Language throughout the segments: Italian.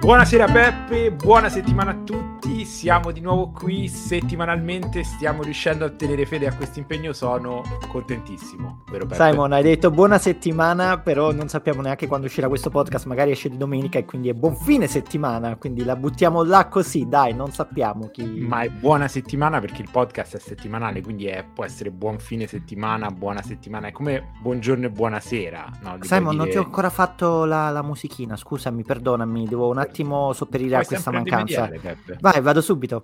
Buonasera Peppe, buona settimana a tutti, siamo di nuovo qui settimanalmente, stiamo riuscendo a tenere fede a questo impegno, sono contentissimo, vero? Simon, hai detto buona settimana, però non sappiamo neanche quando uscirà questo podcast, magari esce di domenica e quindi è buon fine settimana, quindi la buttiamo là così, dai, non sappiamo chi... Ma è buona settimana perché il podcast è settimanale, quindi è, può essere buon fine settimana, buona settimana, è come buongiorno e buonasera. No? Simon, dire... non ti ho ancora fatto la, la musichina, scusami, perdonami, devo un attimo attimo sopperire a questa mancanza. Vai, vado subito.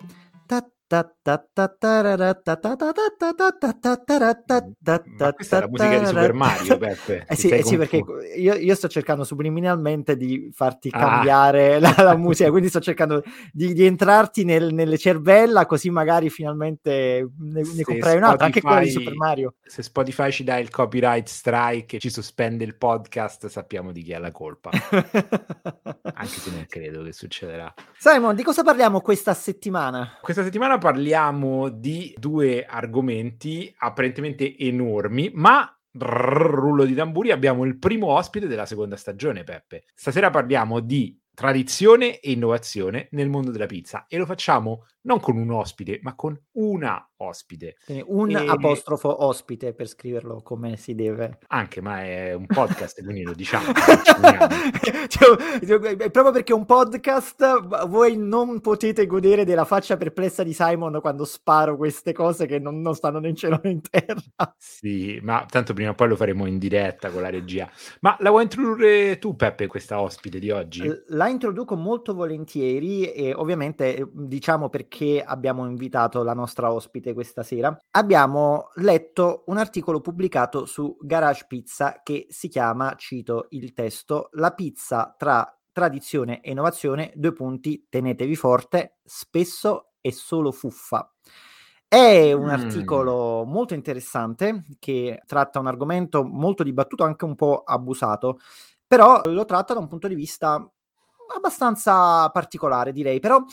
Ma questa è la musica di Super Mario, Peppe. Eh sì, eh sì perché io, io, sto cercando subliminalmente di farti ah. cambiare la, la, musica, quindi sto cercando di, di entrarti nel, nelle cervella, così magari finalmente ne, ne comprai un'altra, anche quella di Super Mario. Se Spotify ci dà il copyright strike e ci sospende il podcast, sappiamo di chi ha la colpa. anche se non credo che succederà. Simon, di cosa parliamo questa settimana? Questa settimana settimana parliamo di due argomenti apparentemente enormi, ma rullo di tamburi abbiamo il primo ospite della seconda stagione, Peppe. Stasera parliamo di tradizione e innovazione nel mondo della pizza e lo facciamo non con un ospite, ma con una ospite. un e... apostrofo ospite per scriverlo come si deve. Anche, ma è un podcast, quindi lo diciamo. cioè, proprio perché è un podcast, voi non potete godere della faccia perplessa di Simon quando sparo queste cose che non, non stanno né in cielo né in terra. Sì, ma tanto prima o poi lo faremo in diretta con la regia. Ma la vuoi introdurre tu, Peppe, questa ospite di oggi? La introduco molto volentieri e ovviamente diciamo perché perché abbiamo invitato la nostra ospite questa sera. Abbiamo letto un articolo pubblicato su Garage Pizza che si chiama, cito il testo, La pizza tra tradizione e innovazione, due punti, tenetevi forte, spesso è solo fuffa. È un mm. articolo molto interessante che tratta un argomento molto dibattuto, anche un po' abusato, però lo tratta da un punto di vista abbastanza particolare, direi. Però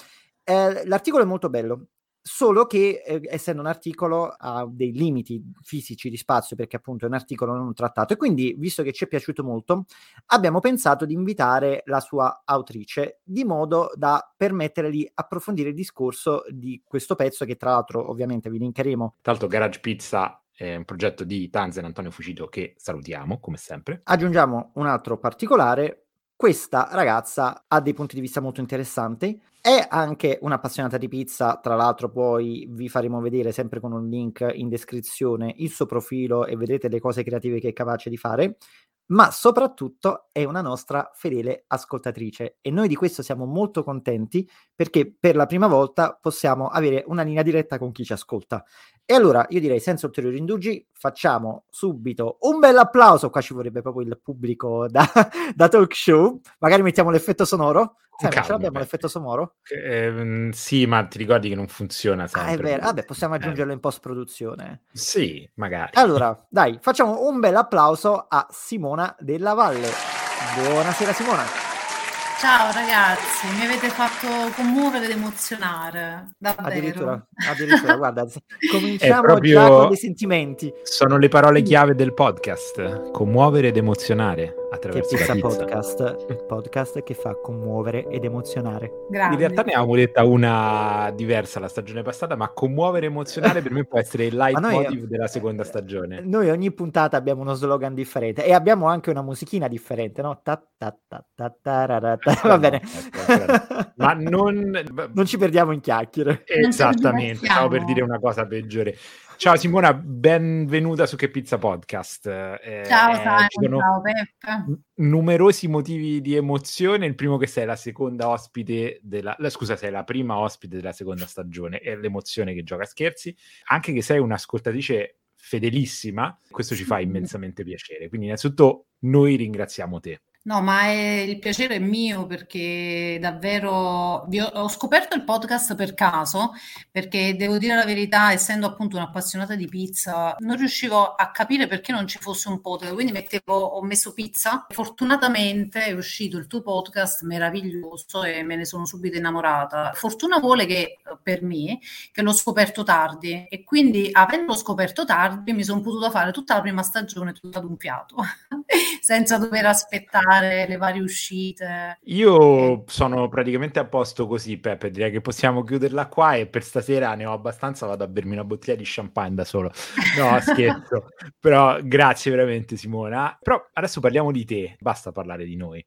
eh, l'articolo è molto bello, solo che eh, essendo un articolo ha dei limiti fisici di spazio perché appunto è un articolo non trattato e quindi visto che ci è piaciuto molto abbiamo pensato di invitare la sua autrice di modo da permettere di approfondire il discorso di questo pezzo che tra l'altro ovviamente vi linkeremo. Tra l'altro Garage Pizza è un progetto di Tanzen Antonio Fucito che salutiamo come sempre. Aggiungiamo un altro particolare questa ragazza ha dei punti di vista molto interessanti. È anche un'appassionata di pizza, tra l'altro poi vi faremo vedere sempre con un link in descrizione il suo profilo e vedrete le cose creative che è capace di fare, ma soprattutto è una nostra fedele ascoltatrice e noi di questo siamo molto contenti perché per la prima volta possiamo avere una linea diretta con chi ci ascolta. E allora io direi senza ulteriori indugi facciamo subito un bel applauso, qua ci vorrebbe proprio il pubblico da, da talk show, magari mettiamo l'effetto sonoro. Sai, ce l'abbiamo l'effetto sonoro? Eh, sì, ma ti ricordi che non funziona sempre. Ah, è vero. Vabbè, possiamo aggiungerlo eh. in post-produzione. Sì, magari. Allora, dai, facciamo un bel applauso a Simona Della Valle. Buonasera Simona. Ciao ragazzi, mi avete fatto commuovere ed emozionare. Davvero. Addirittura, addirittura guarda, cominciamo proprio... già con dei sentimenti. Sono le parole chiave del podcast, commuovere ed emozionare attraverso che la pizza. podcast, il podcast che fa commuovere ed emozionare. Grande. In realtà ne avevamo detta una diversa la stagione passata, ma commuovere e emozionare per me può essere il leitmotiv noi, della seconda stagione. Noi ogni puntata abbiamo uno slogan differente e abbiamo anche una musichina differente, no? Ta, ta, ta, ta, ta, ta, Va bene. ma non... non ci perdiamo in chiacchiere. Esattamente, stavo per dire una cosa peggiore. Ciao Simona, benvenuta su Che Pizza Podcast. Eh, ciao Simon, ciao Peppe. Numerosi motivi di emozione. Il primo che sei la seconda ospite della... La, scusa, sei la prima ospite della seconda stagione. È l'emozione che gioca a scherzi. Anche che sei un'ascoltatrice fedelissima. Questo ci fa immensamente piacere. Quindi innanzitutto noi ringraziamo te. No, ma è, il piacere è mio perché davvero ho, ho scoperto il podcast per caso, perché devo dire la verità, essendo appunto un'appassionata di pizza, non riuscivo a capire perché non ci fosse un podcast, quindi mettevo, ho messo pizza. Fortunatamente è uscito il tuo podcast meraviglioso e me ne sono subito innamorata. Fortuna vuole che per me che l'ho scoperto tardi e quindi avendo scoperto tardi mi sono potuta fare tutta la prima stagione tutta ad un fiato. senza dover aspettare le varie uscite. Io sono praticamente a posto così, Peppe. Direi che possiamo chiuderla qua e per stasera ne ho abbastanza. Vado a bermi una bottiglia di champagne da solo. No, scherzo. Però grazie veramente, Simona. Però adesso parliamo di te, basta parlare di noi.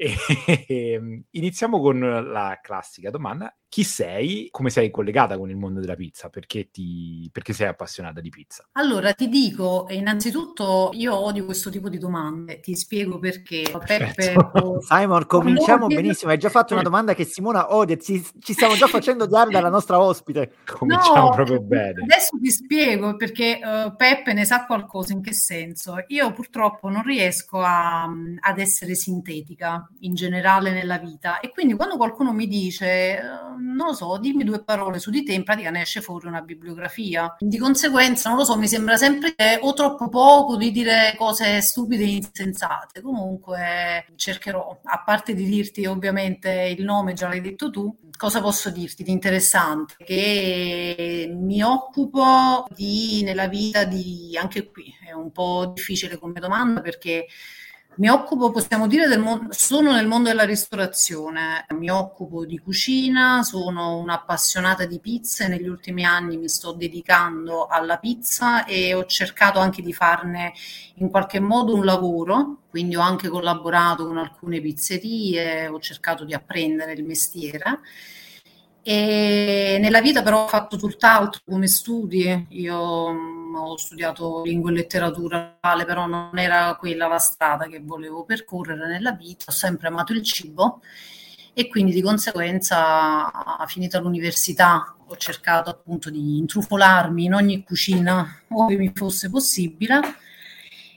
E, ehm, iniziamo con la classica domanda chi sei, come sei collegata con il mondo della pizza, perché, ti, perché sei appassionata di pizza? Allora ti dico, innanzitutto io odio questo tipo di domande, ti spiego perché. Peppe, Simon, cominciamo benissimo, hai già fatto una domanda che Simona odia, ci, ci stiamo già facendo odiare dalla nostra ospite. Cominciamo no, proprio bene. Adesso ti spiego perché uh, Peppe ne sa qualcosa, in che senso? Io purtroppo non riesco a, ad essere sintetica in generale nella vita e quindi quando qualcuno mi dice... Uh, non lo so, dimmi due parole su di te, in pratica ne esce fuori una bibliografia. Di conseguenza, non lo so, mi sembra sempre o troppo poco di dire cose stupide e insensate. Comunque cercherò, a parte di dirti ovviamente il nome, già l'hai detto tu, cosa posso dirti di interessante? Che mi occupo di, nella vita di, anche qui, è un po' difficile come domanda perché mi occupo, possiamo dire, del mondo, sono nel mondo della ristorazione, mi occupo di cucina, sono un'appassionata di pizza e negli ultimi anni mi sto dedicando alla pizza e ho cercato anche di farne in qualche modo un lavoro, quindi ho anche collaborato con alcune pizzerie, ho cercato di apprendere il mestiere. E nella vita però ho fatto tutt'altro come studi, io ho studiato lingua e letteratura, però non era quella la strada che volevo percorrere nella vita, ho sempre amato il cibo e quindi di conseguenza, finita l'università, ho cercato appunto di intrufolarmi in ogni cucina ove mi fosse possibile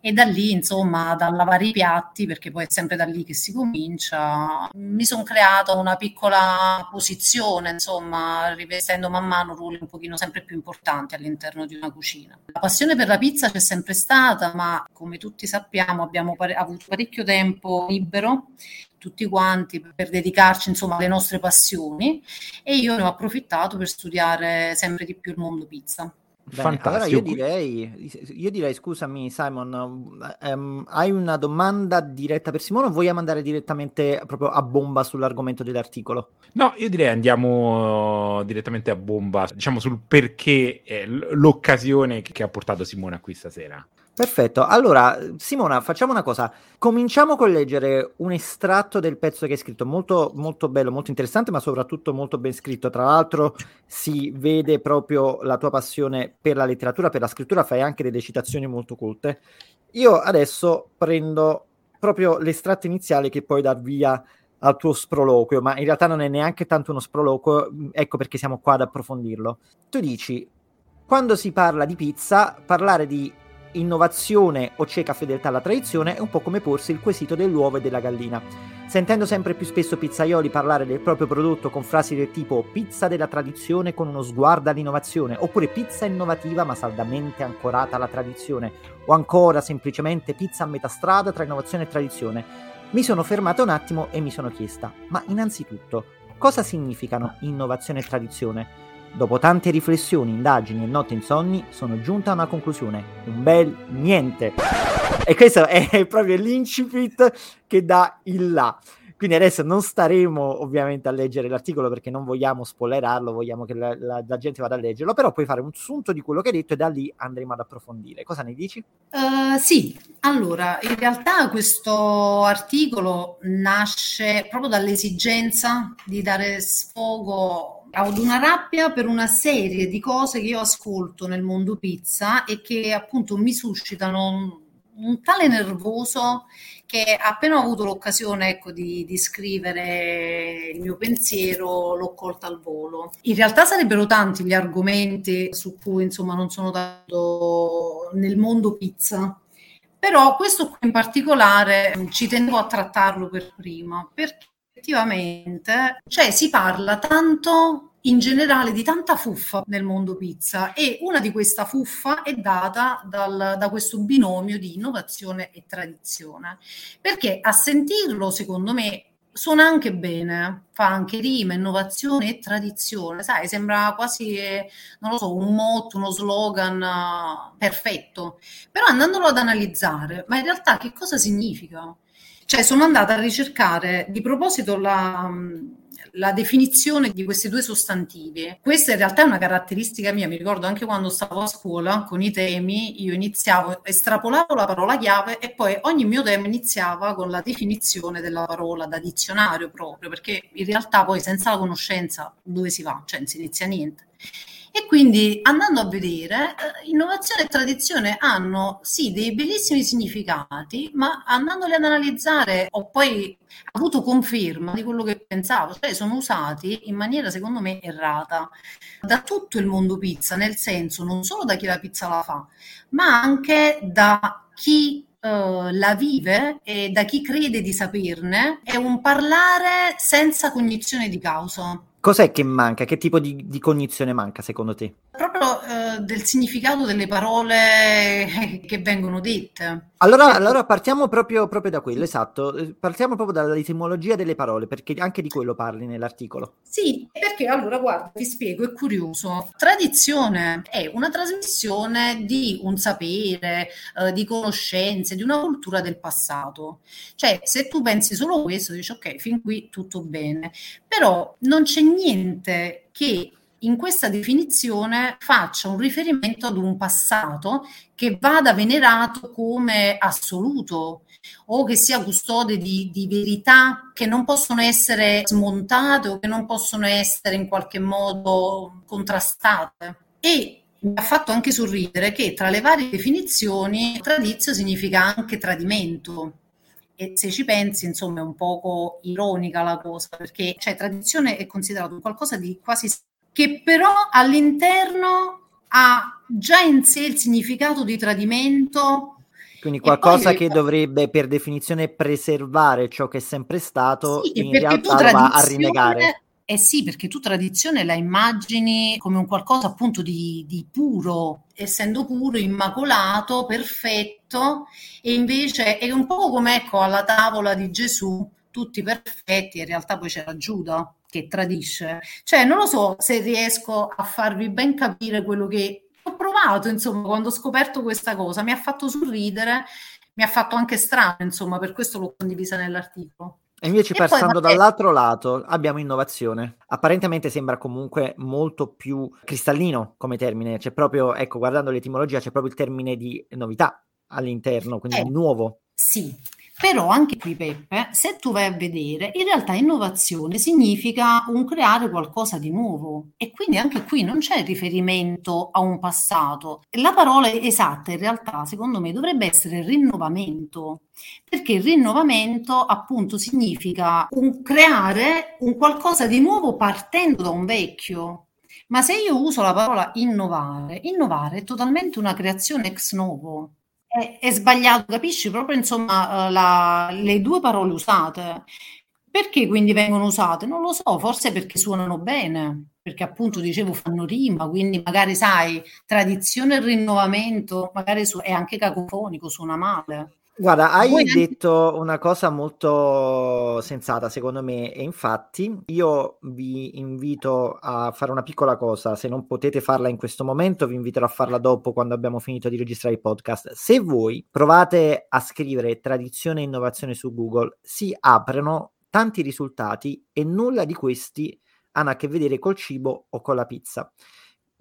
e da lì, insomma, dal lavare i piatti, perché poi è sempre da lì che si comincia, mi sono creata una piccola posizione, insomma, rivestendo man mano ruoli un pochino sempre più importanti all'interno di una cucina. La passione per la pizza c'è sempre stata, ma come tutti sappiamo abbiamo pare- avuto parecchio tempo libero tutti quanti per dedicarci insomma alle nostre passioni e io ne ho approfittato per studiare sempre di più il mondo pizza. Bene, allora io direi, io direi, scusami Simon, um, hai una domanda diretta per Simone o vogliamo andare direttamente proprio a bomba sull'argomento dell'articolo? No, io direi andiamo direttamente a bomba, diciamo sul perché è l'occasione che ha portato Simone a qui stasera. Perfetto, allora Simona facciamo una cosa, cominciamo con leggere un estratto del pezzo che hai scritto, molto, molto bello, molto interessante ma soprattutto molto ben scritto, tra l'altro si vede proprio la tua passione per la letteratura, per la scrittura, fai anche delle citazioni molto culte. Io adesso prendo proprio l'estratto iniziale che poi dà via al tuo sproloquio, ma in realtà non è neanche tanto uno sproloquio, ecco perché siamo qua ad approfondirlo. Tu dici, quando si parla di pizza, parlare di innovazione o cieca fedeltà alla tradizione è un po' come porsi il quesito dell'uovo e della gallina. Sentendo sempre più spesso pizzaioli parlare del proprio prodotto con frasi del tipo pizza della tradizione con uno sguardo all'innovazione, oppure pizza innovativa ma saldamente ancorata alla tradizione, o ancora semplicemente pizza a metà strada tra innovazione e tradizione, mi sono fermata un attimo e mi sono chiesta, ma innanzitutto, cosa significano innovazione e tradizione? Dopo tante riflessioni, indagini e notti insonni, sono giunta a una conclusione. Un bel niente. E questo è proprio l'incipit che dà il là. Quindi adesso non staremo ovviamente a leggere l'articolo perché non vogliamo spoilerarlo, vogliamo che la, la, la, gente vada a leggerlo, però puoi fare un sunto di quello che hai detto e da lì andremo ad approfondire. Cosa ne dici? Uh, sì, allora in realtà questo articolo nasce proprio dall'esigenza di dare sfogo ad una rabbia per una serie di cose che io ascolto nel mondo pizza e che appunto mi suscitano un, un tale nervoso che appena ho avuto l'occasione ecco, di, di, scrivere il mio pensiero l'ho colta al volo. In realtà sarebbero tanti gli argomenti su cui insomma non sono dato nel mondo pizza, però questo in particolare ci tenevo a trattarlo per prima perché effettivamente, cioè si parla tanto in generale di tanta fuffa nel mondo pizza e una di questa fuffa è data dal, da questo binomio di innovazione e tradizione, perché a sentirlo secondo me suona anche bene, fa anche rima, innovazione e tradizione, sai, sembra quasi, non lo so, un motto, uno slogan uh, perfetto. Però andandolo ad analizzare, ma in realtà che cosa significa? Cioè, sono andata a ricercare di proposito la, la definizione di questi due sostantivi. Questa in realtà è una caratteristica mia, mi ricordo anche quando stavo a scuola con i temi, io iniziavo, estrapolavo la parola chiave e poi ogni mio tema iniziava con la definizione della parola da dizionario proprio, perché in realtà poi senza la conoscenza dove si va? Cioè non si inizia niente. E quindi andando a vedere, eh, innovazione e tradizione hanno sì dei bellissimi significati, ma andandoli ad analizzare ho poi avuto conferma di quello che pensavo, cioè sono usati in maniera secondo me errata da tutto il mondo pizza, nel senso non solo da chi la pizza la fa, ma anche da chi Uh, la vive e da chi crede di saperne è un parlare senza cognizione di causa. Cos'è che manca? Che tipo di, di cognizione manca secondo te? Proprio eh, del significato delle parole che vengono dette. Allora, allora partiamo proprio, proprio, da quello, esatto. Eh, partiamo proprio dall'etimologia delle parole, perché anche di quello parli nell'articolo. Sì, perché allora guarda, ti spiego, è curioso. Tradizione è una trasmissione di un sapere, eh, di conoscenze, di una cultura del passato. Cioè, se tu pensi solo questo, dici ok, fin qui tutto bene. Però non c'è niente che in questa definizione faccia un riferimento ad un passato che vada venerato come assoluto o che sia custode di, di, verità che non possono essere smontate o che non possono essere in qualche modo contrastate. E mi ha fatto anche sorridere che tra le varie definizioni tradizio significa anche tradimento. E se ci pensi, insomma, è un poco ironica la cosa, perché cioè, tradizione è considerato qualcosa di quasi che però all'interno ha già in sé il significato di tradimento. Quindi qualcosa poi, che dovrebbe per definizione preservare ciò che è sempre stato, sì, in realtà lo va a rinnegare. Eh sì, perché tu tradizione la immagini come un qualcosa appunto di, di puro, essendo puro, immacolato, perfetto, e invece è un po' come ecco alla tavola di Gesù, tutti perfetti, in realtà poi c'era Giuda che tradisce. Cioè, non lo so se riesco a farvi ben capire quello che ho provato, insomma, quando ho scoperto questa cosa. Mi ha fatto sorridere, mi ha fatto anche strano, insomma, per questo l'ho condivisa nell'articolo. E invece, e passando poi, dall'altro lato, abbiamo innovazione. Apparentemente sembra comunque molto più cristallino come termine. C'è proprio, ecco, guardando l'etimologia, c'è proprio il termine di novità all'interno, quindi eh, nuovo. Sì, però anche qui, Peppe, se tu vai a vedere, in realtà innovazione significa un creare qualcosa di nuovo e quindi anche qui non c'è riferimento a un passato. La parola esatta in realtà, secondo me, dovrebbe essere rinnovamento, perché il rinnovamento appunto significa un creare un qualcosa di nuovo partendo da un vecchio. Ma se io uso la parola innovare, innovare è totalmente una creazione ex novo è, è sbagliato, capisci? Proprio insomma eh, la, le due parole usate. Perché quindi vengono usate? Non lo so, forse perché suonano bene, perché appunto dicevo fanno rima, quindi magari sai, tradizione e rinnovamento, magari su- è anche cacofonico, suona male. Guarda, hai Voi detto una cosa molto sensata secondo me e infatti io vi invito a fare una piccola cosa, se non potete farla in questo momento vi inviterò a farla dopo quando abbiamo finito di registrare il podcast. Se voi provate a scrivere tradizione e innovazione su Google, si aprono tanti risultati e nulla di questi hanno a che vedere col cibo o con la pizza.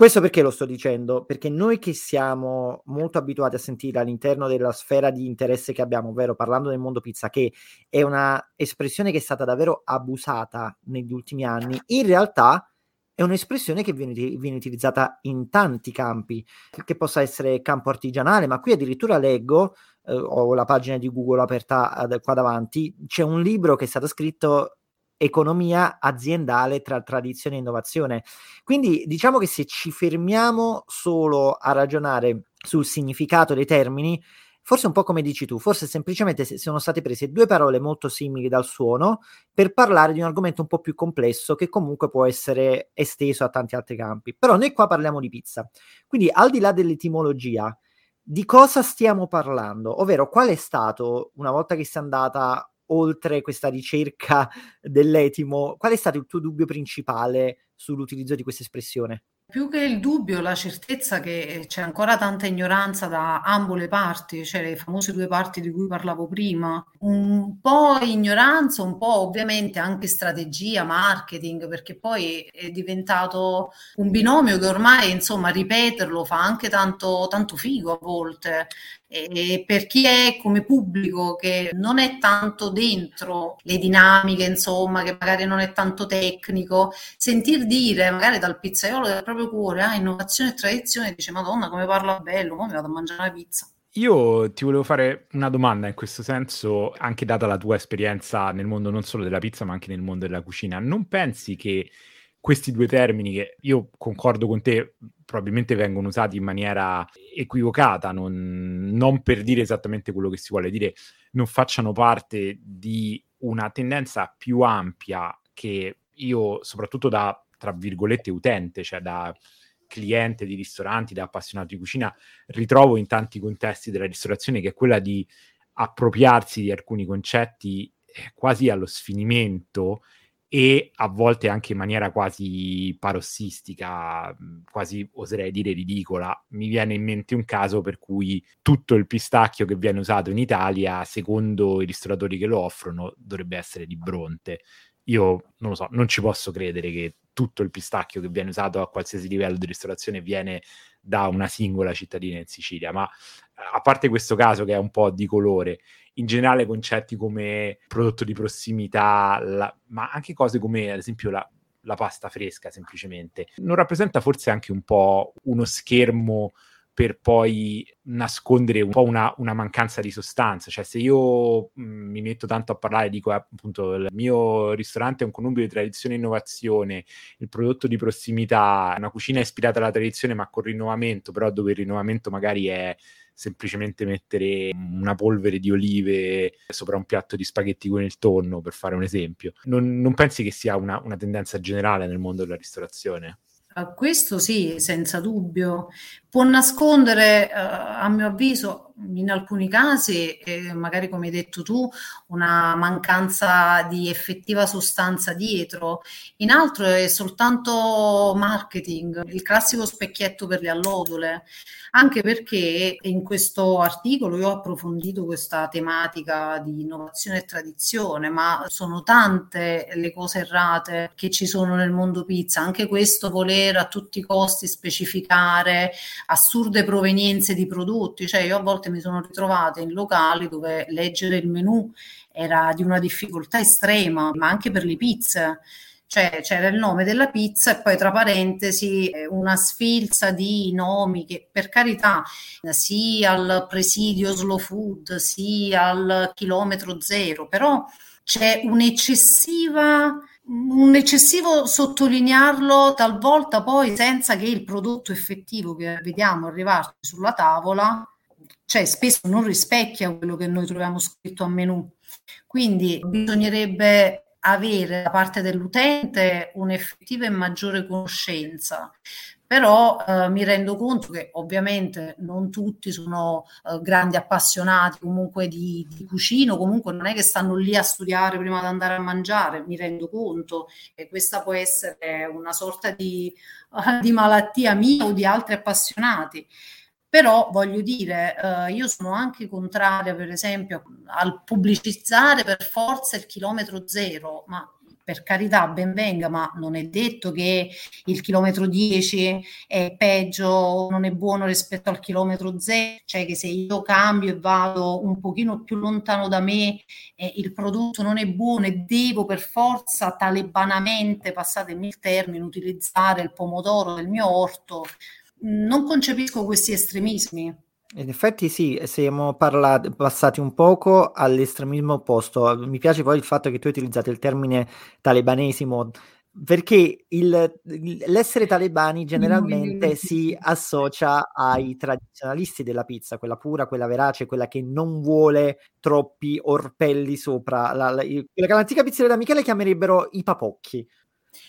Questo perché lo sto dicendo? Perché noi che siamo molto abituati a sentire all'interno della sfera di interesse che abbiamo, ovvero parlando del mondo pizza, che è una espressione che è stata davvero abusata negli ultimi anni, in realtà è un'espressione che viene, viene utilizzata in tanti campi, che possa essere campo artigianale, ma qui addirittura leggo, eh, ho la pagina di Google aperta ad, qua davanti, c'è un libro che è stato scritto economia aziendale tra tradizione e innovazione. Quindi diciamo che se ci fermiamo solo a ragionare sul significato dei termini, forse un po' come dici tu, forse semplicemente sono state prese due parole molto simili dal suono per parlare di un argomento un po' più complesso che comunque può essere esteso a tanti altri campi. Però noi qua parliamo di pizza. Quindi al di là dell'etimologia, di cosa stiamo parlando? Ovvero qual è stato, una volta che sei andata oltre questa ricerca dell'etimo, qual è stato il tuo dubbio principale sull'utilizzo di questa espressione? Più che il dubbio, la certezza che c'è ancora tanta ignoranza da ambo le parti, cioè le famose due parti di cui parlavo prima. Un po' ignoranza, un po' ovviamente anche strategia, marketing, perché poi è diventato un binomio che ormai, insomma, ripeterlo fa anche tanto, tanto figo a volte e per chi è come pubblico che non è tanto dentro le dinamiche, insomma, che magari non è tanto tecnico, sentir dire magari dal pizzaiolo del proprio cuore, ah, innovazione e tradizione, dice Madonna come parla bello, come vado a mangiare la pizza. Io ti volevo fare una domanda in questo senso, anche data la tua esperienza nel mondo non solo della pizza, ma anche nel mondo della cucina. Non pensi che questi due termini, che io concordo con te, probabilmente vengono usati in maniera equivocata, non, non per dire esattamente quello che si vuole dire, non facciano parte di una tendenza più ampia che io, soprattutto da, tra virgolette, utente, cioè da cliente di ristoranti, da appassionato di cucina, ritrovo in tanti contesti della ristorazione, che è quella di appropriarsi di alcuni concetti eh, quasi allo sfinimento e a volte anche in maniera quasi parossistica, quasi oserei dire ridicola. Mi viene in mente un caso per cui tutto il pistacchio che viene usato in Italia, secondo i ristoratori che lo offrono, dovrebbe essere di Bronte. Io non lo so, non ci posso credere che tutto il pistacchio che viene usato a qualsiasi livello di ristorazione viene da una singola cittadina in Sicilia, ma a parte questo caso che è un po' di colore, in generale concetti come prodotto di prossimità, la, ma anche cose come ad esempio la, la pasta fresca semplicemente, non rappresenta forse anche un po' uno schermo per poi nascondere un po' una, una, mancanza di sostanza. Cioè, se io mh, mm, mi metto tanto a parlare, dico appunto il mio ristorante è un connubio di tradizione e innovazione, il prodotto di prossimità, una cucina ispirata alla tradizione ma con rinnovamento, però dove il rinnovamento magari è semplicemente mettere una polvere di olive sopra un piatto di spaghetti con il tonno, per fare un esempio. Non, non pensi che sia una, una tendenza generale nel mondo della ristorazione? Questo sì, senza dubbio. Può nascondere, uh, a mio avviso, in alcuni casi, eh, magari come hai detto tu, una mancanza di effettiva sostanza dietro, in altro è soltanto marketing, il classico specchietto per le allodole, anche perché in questo articolo io ho approfondito questa tematica di innovazione e tradizione, ma sono tante le cose errate che ci sono nel mondo pizza, anche questo voler a tutti i costi specificare assurde provenienze di prodotti, cioè io a volte mi sono ritrovata in locali dove leggere il menù era di una difficoltà estrema, ma anche per le pizze. Cioè c'era il nome della pizza e poi tra parentesi eh, una sfilza di nomi che per carità sia al presidio slow food sia al chilometro zero, però c'è un'eccessiva un eccessivo sottolinearlo talvolta poi senza che il prodotto effettivo che vediamo arrivarci sulla tavola cioè spesso non rispecchia quello che noi troviamo scritto a menù. Quindi bisognerebbe avere da parte dell'utente un'effettiva e maggiore conoscenza. Però eh, mi rendo conto che ovviamente non tutti sono eh, grandi appassionati comunque di, di cucina, comunque non è che stanno lì a studiare prima di andare a mangiare, mi rendo conto che questa può essere una sorta di, di malattia mia o di altri appassionati. Però voglio dire, eh, io sono anche contraria, per esempio, al pubblicizzare per forza il chilometro zero, ma per carità, ben venga, ma non è detto che il chilometro 10 è peggio, non è buono rispetto al chilometro 0, cioè che se io cambio e vado un pochino più lontano da me, eh, il prodotto non è buono e devo per forza talebanamente, passatemi il termine, utilizzare il pomodoro del mio orto, non concepisco questi estremismi. In effetti sì, siamo parlati, passati un poco all'estremismo opposto. Mi piace poi il fatto che tu hai utilizzato il termine talebanesimo, perché il, l'essere talebani generalmente si associa ai tradizionalisti della pizza, quella pura, quella verace, quella che non vuole troppi orpelli sopra. La, la, quella che l'antica pizzeria da Michele chiamerebbero i papocchi.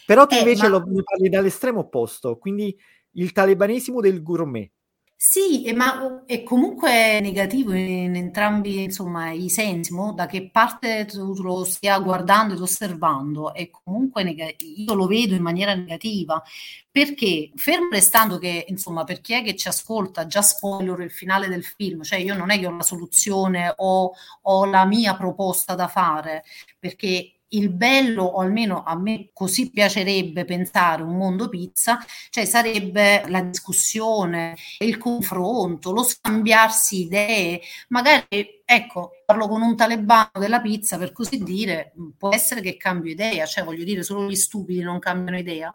Però tu eh, invece ma... lo parli dall'estremo opposto, quindi il talebanesimo del gourmet. Sì, ma è comunque negativo in entrambi insomma, i sensi, mo, da che parte tu lo stia guardando ed osservando, è comunque negativo, io lo vedo in maniera negativa, perché fermo restando che, insomma, per chi è che ci ascolta, già spoiler il finale del film, cioè io non è che ho la soluzione o ho la mia proposta da fare, perché il bello, o almeno a me così piacerebbe pensare un mondo pizza, cioè sarebbe la discussione, il confronto, lo scambiarsi idee, magari ecco, parlo con un talebano della pizza per così dire, può essere che cambio idea, cioè voglio dire, solo gli stupidi non cambiano idea.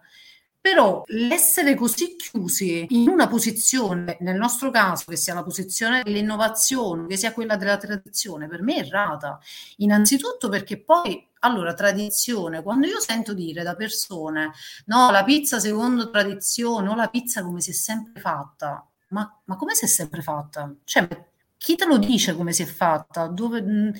Però l'essere così chiusi in una posizione, nel nostro caso, che sia la posizione dell'innovazione, che sia quella della tradizione, per me è errata. Innanzitutto perché poi allora, tradizione, quando io sento dire da persone, no, la pizza secondo tradizione o la pizza come si è sempre fatta, ma, ma come si è sempre fatta? Cioè, chi te lo dice come si è fatta? Dove, mm,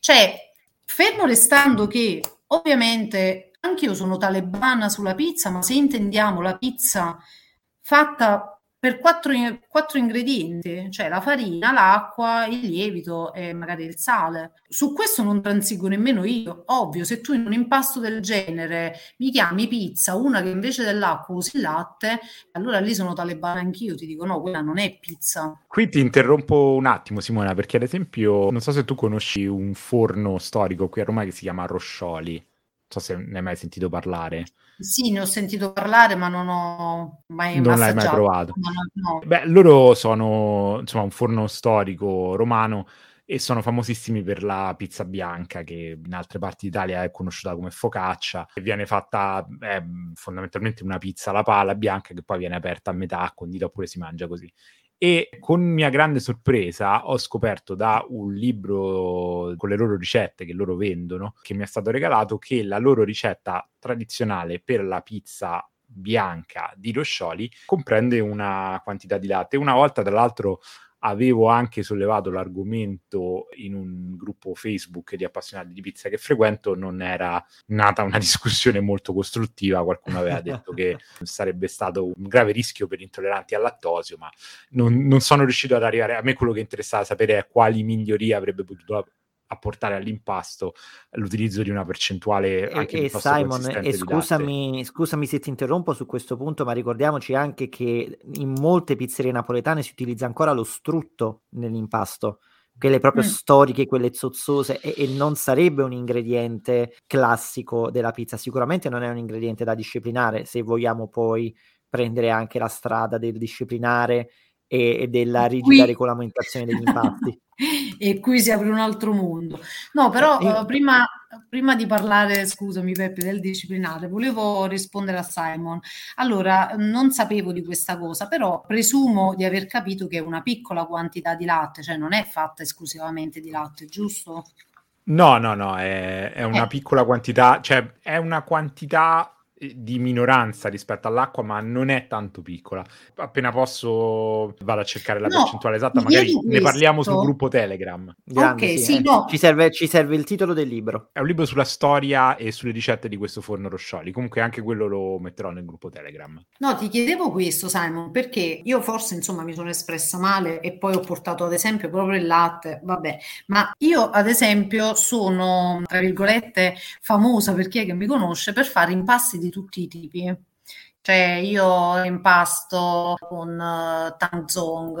cioè, fermo restando che ovviamente anche io sono talebana sulla pizza, ma se intendiamo la pizza fatta per quattro, quattro, ingredienti, cioè la farina, l'acqua, il lievito e magari il sale. Su questo non transigo nemmeno io. Ovvio, se tu in un impasto del genere mi chiami pizza, una che invece dell'acqua usi il latte, allora lì sono talebana anch'io, ti dico no, quella non è pizza. Qui ti interrompo un attimo Simona, perché ad esempio, non so se tu conosci un forno storico qui a Roma che si chiama Roscioli so se ne hai mai sentito parlare. Sì, ne ho sentito parlare, ma non ho mai Non l'hai mai provato. No, no. Beh, loro sono insomma un forno storico romano e sono famosissimi per la pizza bianca che in altre parti d'Italia è conosciuta come focaccia e viene fatta è fondamentalmente una pizza alla pala bianca che poi viene aperta a metà, condita oppure si mangia così e con mia grande sorpresa ho scoperto da un libro con le loro ricette che loro vendono, che mi è stato regalato, che la loro ricetta tradizionale per la pizza bianca di Roscioli comprende una quantità di latte. Una volta, tra l'altro, avevo anche sollevato l'argomento in un gruppo Facebook di appassionati di pizza che frequento, non era nata una discussione molto costruttiva, qualcuno aveva detto che sarebbe stato un grave rischio per intolleranti al lattosio, ma non, non sono riuscito ad arrivare, a me quello che interessava sapere è quali migliorie avrebbe potuto a portare all'impasto l'utilizzo di una percentuale anche e, e Simon, e scusami, scusami se ti interrompo su questo punto, ma ricordiamoci anche che in molte pizzerie napoletane si utilizza ancora lo strutto nell'impasto quelle proprio mm. storiche, quelle zozzose, e, e, non sarebbe un ingrediente classico della pizza. Sicuramente non è un ingrediente da disciplinare, se vogliamo poi prendere anche la strada del disciplinare e, e della rigida qui... regolamentazione degli impatti. e qui si apre un altro mondo. No, però eh, uh, prima, prima, di parlare, scusami Peppe, del disciplinare, volevo rispondere a Simon. Allora, non sapevo di questa cosa, però presumo di aver capito che è una piccola quantità di latte, cioè non è fatta esclusivamente di latte, giusto? No, no, no, è, è una eh. piccola quantità, cioè è una quantità di minoranza rispetto all'acqua, ma non è tanto piccola. Appena posso vado a cercare la no, percentuale esatta, magari ne parliamo sul gruppo Telegram. Grande, okay, sì, sì, eh. no. ci, serve, ci, serve, il titolo del libro. È un libro sulla storia e sulle ricette di questo forno Roscioli. Comunque anche quello lo metterò nel gruppo Telegram. No, ti chiedevo questo, Simon, perché io forse insomma mi sono espressa male e poi ho portato ad esempio proprio il latte, vabbè, ma io ad esempio sono, tra virgolette, famosa per chi è che mi conosce per fare impasti di tutti i tipi. Cioè io impasto con uh, tanzong,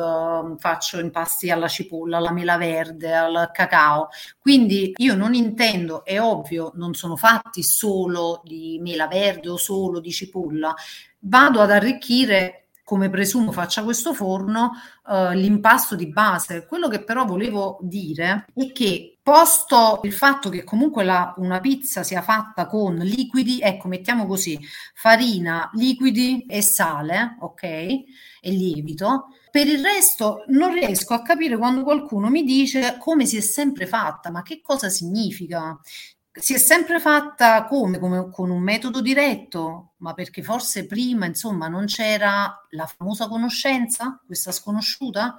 uh, faccio impasti alla cipolla, alla mela verde, al cacao. Quindi io non intendo, è ovvio, non sono fatti solo di mela verde o solo di cipolla. Vado ad arricchire come presumo faccia questo forno, eh, l'impasto di base. Quello che però volevo dire è che posto il fatto che comunque la, una pizza sia fatta con liquidi, ecco, mettiamo così, farina, liquidi e sale, ok? E lievito. Per il resto non riesco a capire quando qualcuno mi dice come si è sempre fatta, ma che cosa significa? si è sempre fatta come? come? Con un metodo diretto, ma perché forse prima, insomma, non c'era la famosa conoscenza, questa sconosciuta?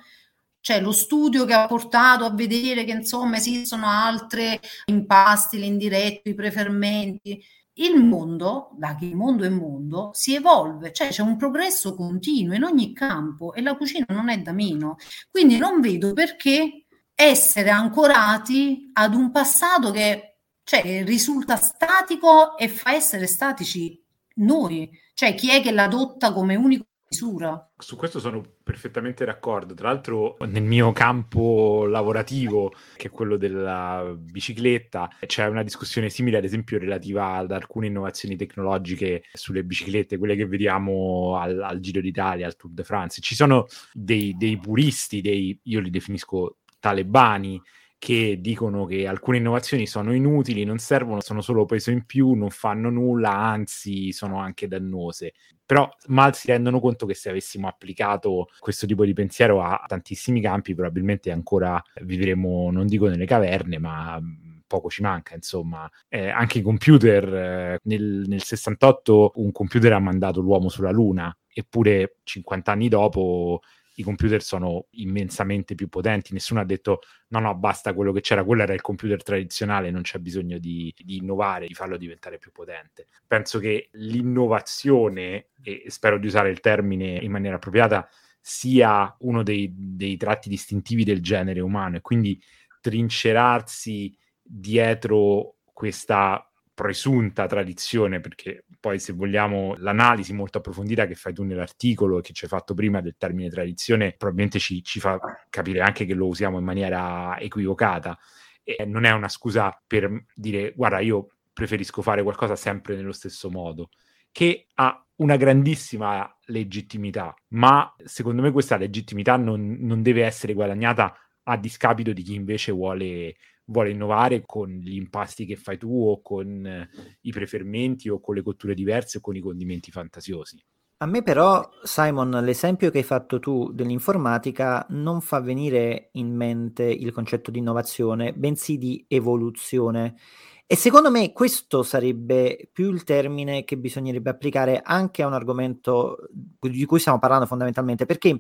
Cioè lo studio che ha portato a vedere che insomma esistono altri impasti, l'indiretto, i prefermenti. il mondo, da che mondo è mondo, si evolve, cioè c'è un progresso continuo in ogni campo e la cucina non è da meno. Quindi non vedo perché essere ancorati ad un passato che cioè, risulta statico e fa essere statici noi, cioè chi è che l'adotta come unico misura. Su questo sono perfettamente d'accordo. Tra l'altro, nel mio campo lavorativo, che è quello della bicicletta, c'è una discussione simile, ad esempio, relativa ad alcune innovazioni tecnologiche sulle biciclette, quelle che vediamo al, al Giro d'Italia, al Tour de France. Ci sono dei, dei puristi, dei, io li definisco talebani, che dicono che alcune innovazioni sono inutili, non servono, sono solo peso in più, non fanno nulla, anzi sono anche dannose. Però mal si rendono conto che se avessimo applicato questo tipo di pensiero a tantissimi campi, probabilmente ancora vivremo, non dico nelle caverne, ma poco ci manca, insomma. Eh, anche i computer, eh, nel, nel 68 un computer ha mandato l'uomo sulla Luna, eppure 50 anni dopo i computer sono immensamente più potenti. Nessuno ha detto no, no, basta quello che c'era, quello era il computer tradizionale, non c'è bisogno di, di innovare, di farlo diventare più potente. Penso che l'innovazione, e spero di usare il termine in maniera appropriata, sia uno dei, dei tratti distintivi del genere umano e quindi trincerarsi dietro questa presunta tradizione, perché poi se vogliamo l'analisi molto approfondita che fai tu nell'articolo e che ci hai fatto prima del termine tradizione, probabilmente ci, ci fa capire anche che lo usiamo in maniera equivocata. E non è una scusa per dire guarda io preferisco fare qualcosa sempre nello stesso modo, che ha una grandissima legittimità, ma secondo me questa legittimità non, non deve essere guadagnata a discapito di chi invece vuole vuole innovare con gli impasti che fai tu o con eh, i prefermenti o con le cotture diverse o con i condimenti fantasiosi. A me però, Simon, l'esempio che hai fatto tu dell'informatica non fa venire in mente il concetto di innovazione, bensì di evoluzione. E secondo me questo sarebbe più il termine che bisognerebbe applicare anche a un argomento di cui stiamo parlando fondamentalmente, perché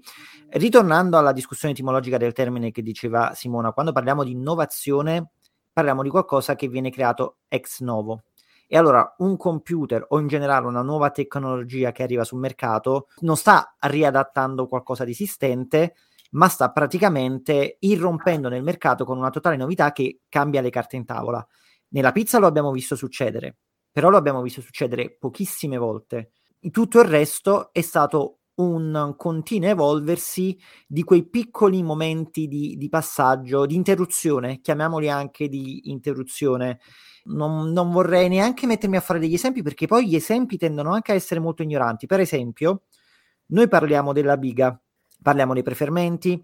ritornando alla discussione etimologica del termine che diceva Simona, quando parliamo di innovazione parliamo di qualcosa che viene creato ex novo. E allora un computer o in generale una nuova tecnologia che arriva sul mercato non sta riadattando qualcosa di esistente, ma sta praticamente irrompendo nel mercato con una totale novità che cambia le carte in tavola. Nella pizza lo abbiamo visto succedere, però lo abbiamo visto succedere pochissime volte. Tutto il resto è stato un continuo evolversi di quei piccoli momenti di, di passaggio, di interruzione, chiamiamoli anche di interruzione. Non, non, vorrei neanche mettermi a fare degli esempi perché poi gli esempi tendono anche a essere molto ignoranti. Per esempio, noi parliamo della biga, parliamo dei prefermenti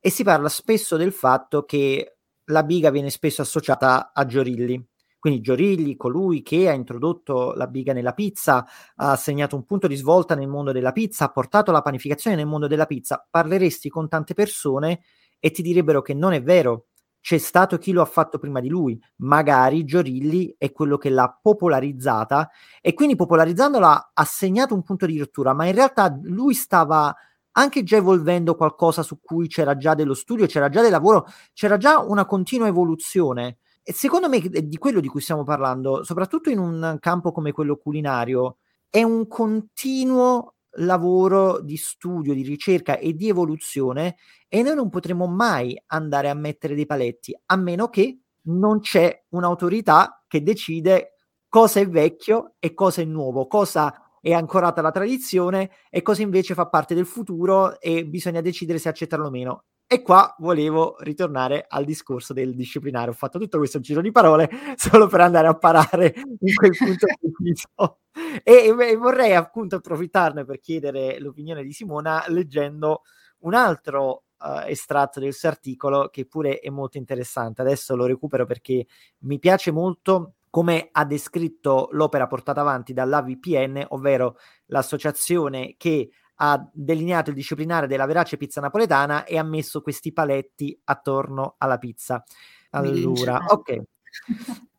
e si parla spesso del fatto che la biga viene spesso associata a Giorilli. Quindi Giorilli, colui che ha introdotto la biga nella pizza, ha segnato un punto di svolta nel mondo della pizza, ha portato la panificazione nel mondo della pizza. Parleresti con tante persone e ti direbbero che non è vero. C'è stato chi lo ha fatto prima di lui, magari Giorilli è quello che l'ha popolarizzata e quindi popolarizzandola ha segnato un punto di rottura, ma in realtà lui stava anche già evolvendo qualcosa su cui c'era già dello studio, c'era già del lavoro, c'era già una continua evoluzione. Secondo me di quello di cui stiamo parlando, soprattutto in un campo come quello culinario, è un continuo lavoro di studio, di ricerca e di evoluzione e noi non potremo mai andare a mettere dei paletti a meno che non c'è un'autorità che decide cosa è vecchio e cosa è nuovo, cosa è ancorata alla tradizione e cosa invece fa parte del futuro e bisogna decidere se accettarlo o meno. E qua volevo ritornare al discorso del disciplinare. Ho fatto tutto questo giro di parole solo per andare a parare in quel punto preciso. E, e vorrei appunto approfittarne per chiedere l'opinione di Simona leggendo un altro uh, estratto del suo articolo che pure è molto interessante. Adesso lo recupero perché mi piace molto come ha descritto l'opera portata avanti dall'AVPN, ovvero l'associazione che ha delineato il disciplinare della verace pizza napoletana e ha messo questi paletti attorno alla pizza. Allora, ok.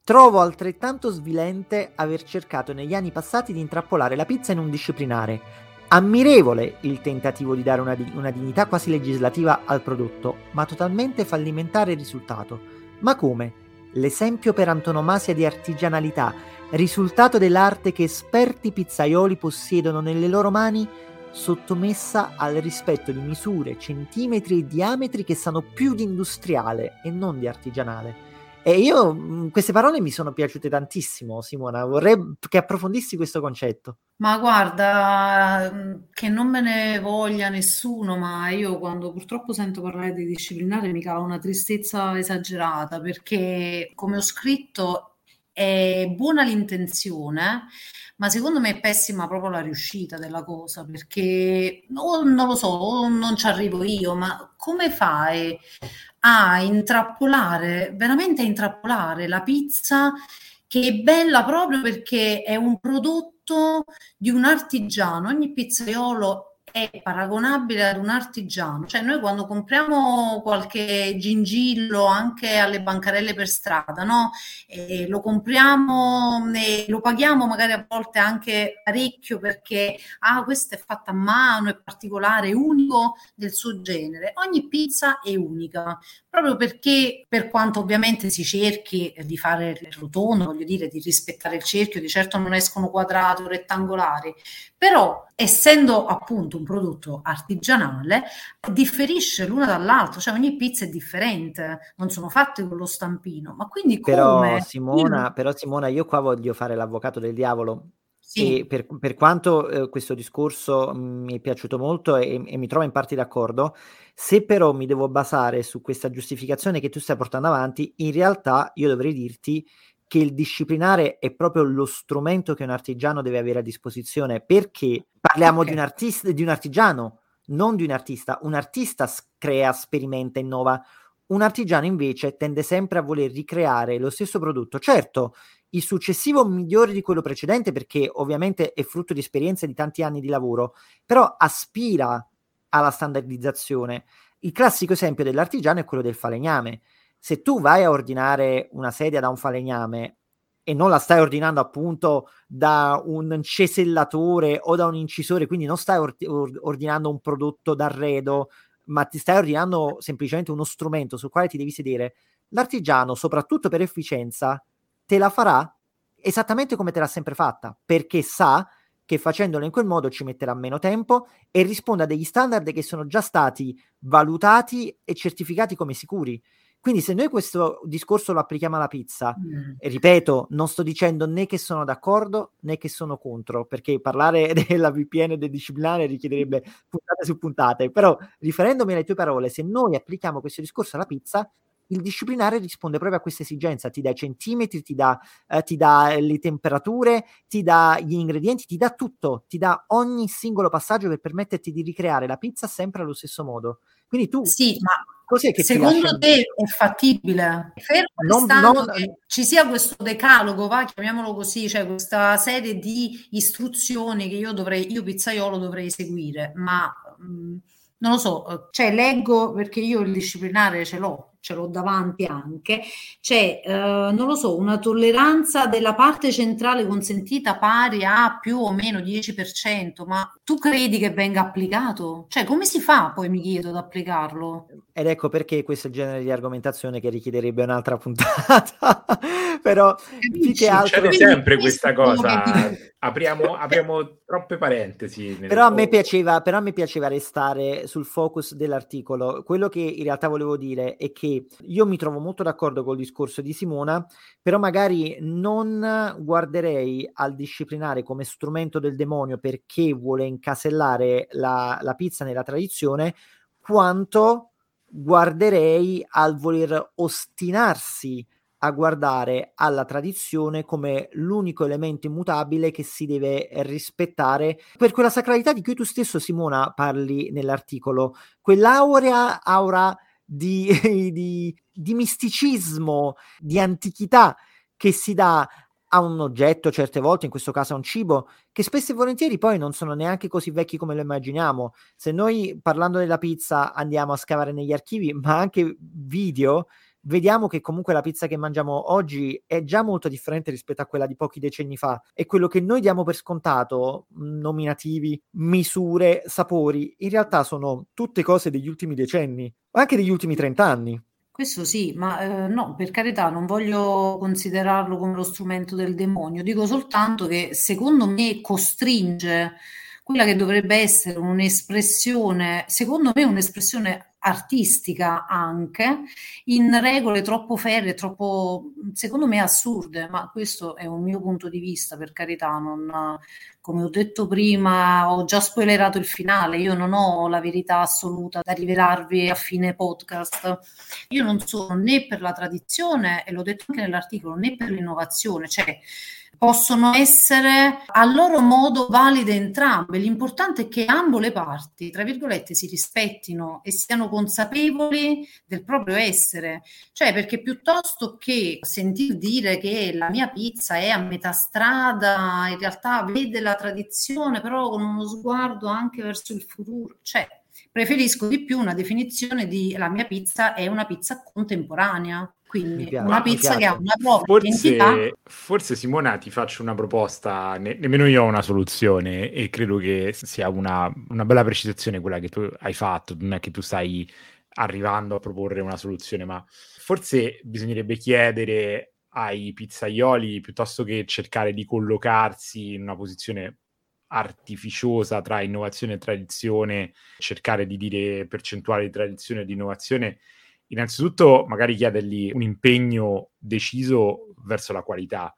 Trovo altrettanto svilente aver cercato negli anni passati di intrappolare la pizza in un disciplinare. Ammirevole il tentativo di dare una, di- una dignità quasi legislativa al prodotto, ma totalmente fallimentare il risultato. Ma come? l'esempio per antonomasia di artigianalità, risultato dell'arte che esperti pizzaioli possiedono nelle loro mani, sottomessa al rispetto di misure, centimetri e diametri che sanno più di industriale e non di artigianale. E io mm, queste parole mi sono piaciute tantissimo, Simona. Vorrei che approfondissi questo concetto. Ma guarda, mm, che non me ne voglia nessuno, ma io quando purtroppo sento parlare di disciplinare mi cala una tristezza esagerata perché, come ho scritto, è buona l'intenzione, ma secondo me è pessima proprio la riuscita della cosa perché o non lo so, o non ci arrivo io, ma come fai a intrappolare, veramente a intrappolare la pizza che è bella proprio perché è un prodotto di un artigiano. Ogni pizzaiolo è paragonabile ad un artigiano, cioè noi quando compriamo qualche gingillo anche alle bancarelle per strada, no? E lo compriamo e lo paghiamo magari a volte anche parecchio perché ah, questo è fatto a mano, è particolare, è unico del suo genere. Ogni pizza è unica, proprio perché per quanto ovviamente si cerchi di fare il rotondo, voglio dire, di rispettare il cerchio, di certo non escono quadrati o rettangolari, però essendo appunto un prodotto artigianale differisce l'una dall'altra, cioè ogni pizza è differente, non sono fatte con lo stampino, ma quindi come? Però Simona, io... però Simona io qua voglio fare l'avvocato del diavolo, sì. Per, per, quanto eh, questo discorso mm, mi è piaciuto molto e, e, mi trovo in parte d'accordo, se però mi devo basare su questa giustificazione che tu stai portando avanti, in realtà io dovrei dirti che il disciplinare è proprio lo strumento che un artigiano deve avere a disposizione, perché parliamo okay. di, un artista, di un artigiano, non di un artista. Un artista crea, sperimenta, innova. Un artigiano invece tende sempre a voler ricreare lo stesso prodotto. Certo, il successivo migliore di quello precedente perché ovviamente è frutto di esperienze di tanti anni di lavoro, però aspira alla standardizzazione. Il classico esempio dell'artigiano è quello del falegname. Se tu vai a ordinare una sedia da un falegname e non la stai ordinando appunto da un cesellatore o da un incisore, quindi non stai or- ordinando un prodotto d'arredo, ma ti stai ordinando semplicemente uno strumento sul quale ti devi sedere, l'artigiano, soprattutto per efficienza, te la farà esattamente come te l'ha sempre fatta, perché sa che facendolo in quel modo ci metterà meno tempo e risponde a degli standard che sono già stati valutati e certificati come sicuri. Quindi se noi questo discorso lo applichiamo alla pizza, mm. ripeto, non sto dicendo né che sono d'accordo né che sono contro, perché parlare della VPN e del disciplinare richiederebbe puntate su puntate, però riferendomi alle tue parole, se noi applichiamo questo discorso alla pizza, il disciplinare risponde proprio a questa esigenza, ti dà i centimetri, ti dà, eh, ti dà le temperature, ti dà gli ingredienti, ti dà tutto, ti dà ogni singolo passaggio per permetterti di ricreare la pizza sempre allo stesso modo. Quindi tu... Sì, ma cos'è che secondo te è fattibile? Fermo non, non, che ci sia questo decalogo, va, chiamiamolo così, cioè questa serie di istruzioni che io dovrei, io pizzaiolo dovrei seguire, ma... Mh, non lo so, cioè leggo perché io il disciplinare ce l'ho, ce l'ho davanti anche, c'è, eh, non lo so, una tolleranza della parte centrale consentita pari a più o meno 10%, ma tu credi che venga applicato? Cioè, come si fa poi, mi chiedo, ad applicarlo? Ed ecco perché questo è il genere di argomentazione che richiederebbe un'altra puntata, però più che altro... Succede sempre questa cosa, apriamo, apriamo troppe parentesi. Però a, me piaceva, però a me piaceva restare sul focus dell'articolo. Quello che in realtà volevo dire è che io mi trovo molto d'accordo col discorso di Simona, però magari non guarderei al disciplinare come strumento del demonio perché vuole incasellare la, la pizza nella tradizione, quanto guarderei al voler ostinarsi a guardare alla tradizione come l'unico elemento immutabile che si deve rispettare per quella sacralità di cui tu stesso Simona parli nell'articolo, quell'aurea aura di, di, di misticismo, di antichità che si dà a un oggetto, certe volte, in questo caso a un cibo, che spesso e volentieri poi non sono neanche così vecchi come lo immaginiamo. Se noi parlando della pizza andiamo a scavare negli archivi, ma anche video, vediamo che comunque la pizza che mangiamo oggi è già molto differente rispetto a quella di pochi decenni fa e quello che noi diamo per scontato, nominativi, misure, sapori, in realtà sono tutte cose degli ultimi decenni, anche degli ultimi 30 anni. Questo sì, ma eh, no, per carità, non voglio considerarlo come lo strumento del demonio, dico soltanto che secondo me costringe quella che dovrebbe essere un'espressione, secondo me un'espressione artistica anche, in regole troppo ferre, troppo, secondo me, assurde, ma questo è un mio punto di vista, per carità, non, come ho detto prima, ho già spoilerato il finale, io non ho la verità assoluta da rivelarvi a fine podcast. Io non sono né per la tradizione, e l'ho detto anche nell'articolo, né per l'innovazione, cioè possono essere a loro modo valide entrambe. L'importante è che ambo le parti, tra virgolette, si rispettino e siano consapevoli del proprio essere. Cioè, perché piuttosto che sentir dire che la mia pizza è a metà strada, in realtà vede la tradizione, però con uno sguardo anche verso il futuro. Cioè, preferisco di più una definizione di la mia pizza è una pizza contemporanea. Quindi piace, una pizza che ha una propria forse, identità. Forse Simona ti faccio una proposta, ne, nemmeno io ho una soluzione e credo che sia una, una bella precisazione quella che tu hai fatto, non è che tu stai arrivando a proporre una soluzione, ma forse bisognerebbe chiedere ai pizzaioli piuttosto che cercare di collocarsi in una posizione artificiosa tra innovazione e tradizione, cercare di dire percentuale di tradizione e di innovazione, innanzitutto magari chiedergli un impegno deciso verso la qualità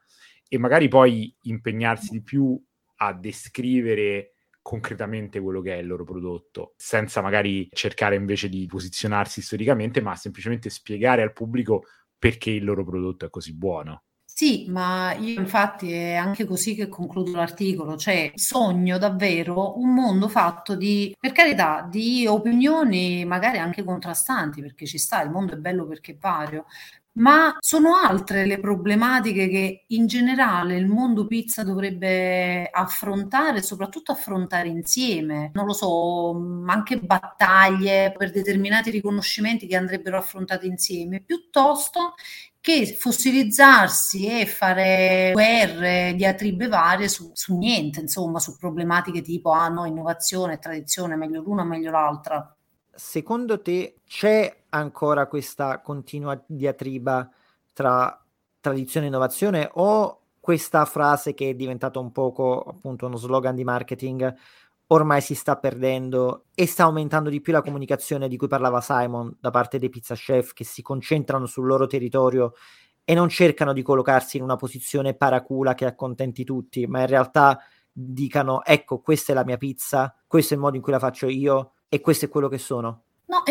e magari poi impegnarsi di più a descrivere concretamente quello che è il loro prodotto, senza magari cercare invece di posizionarsi storicamente, ma semplicemente spiegare al pubblico perché il loro prodotto è così buono. Sì, ma io infatti è anche così che concludo l'articolo, cioè sogno davvero un mondo fatto di, per carità, di opinioni magari anche contrastanti, perché ci sta, il mondo è bello perché è vario, ma sono altre le problematiche che in generale il mondo pizza dovrebbe affrontare, soprattutto affrontare insieme. Non lo so, anche battaglie per determinati riconoscimenti che andrebbero affrontati insieme, piuttosto che fossilizzarsi e fare guerre, diatribe varie su, su niente, insomma, su problematiche tipo ah no, innovazione, tradizione, meglio l'una, meglio l'altra. Secondo te c'è ancora questa continua diatriba tra tradizione e innovazione o questa frase che è diventata un poco appunto uno slogan di marketing ormai si sta perdendo e sta aumentando di più la comunicazione di cui parlava Simon da parte dei pizza chef che si concentrano sul loro territorio e non cercano di collocarsi in una posizione paracula che accontenti tutti, ma in realtà dicano ecco questa è la mia pizza, questo è il modo in cui la faccio io e questo è quello che sono. No,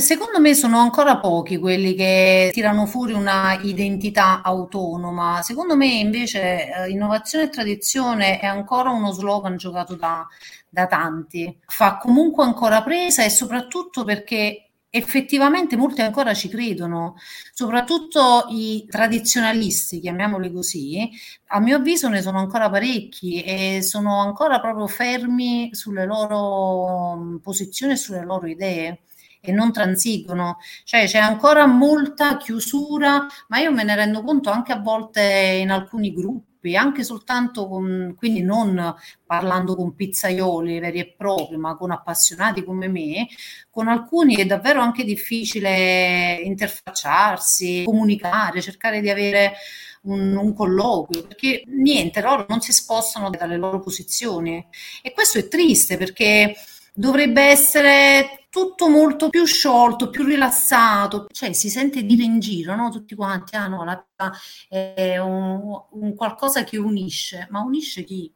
secondo me sono ancora pochi quelli che tirano fuori una identità autonoma. Secondo me invece eh, innovazione e tradizione è ancora uno slogan giocato da, da tanti. Fa comunque ancora presa e soprattutto perché effettivamente molti ancora ci credono, soprattutto i tradizionalisti, chiamiamoli così, a mio avviso ne sono ancora parecchi e sono ancora proprio fermi sulle loro mm, posizioni e sulle loro idee e non transigono, cioè c'è ancora molta chiusura, ma io me ne rendo conto anche a volte in alcuni gruppi, anche soltanto con, quindi non parlando con pizzaioli veri e propri, ma con appassionati come me, con alcuni è davvero anche difficile interfacciarsi, comunicare, cercare di avere un, un, colloquio, perché niente, loro non si spostano dalle loro posizioni. E questo è triste perché dovrebbe essere tutto molto più sciolto, più rilassato, cioè si sente dire in giro, no? Tutti quanti, ah no, la è un, un qualcosa che unisce, ma unisce chi?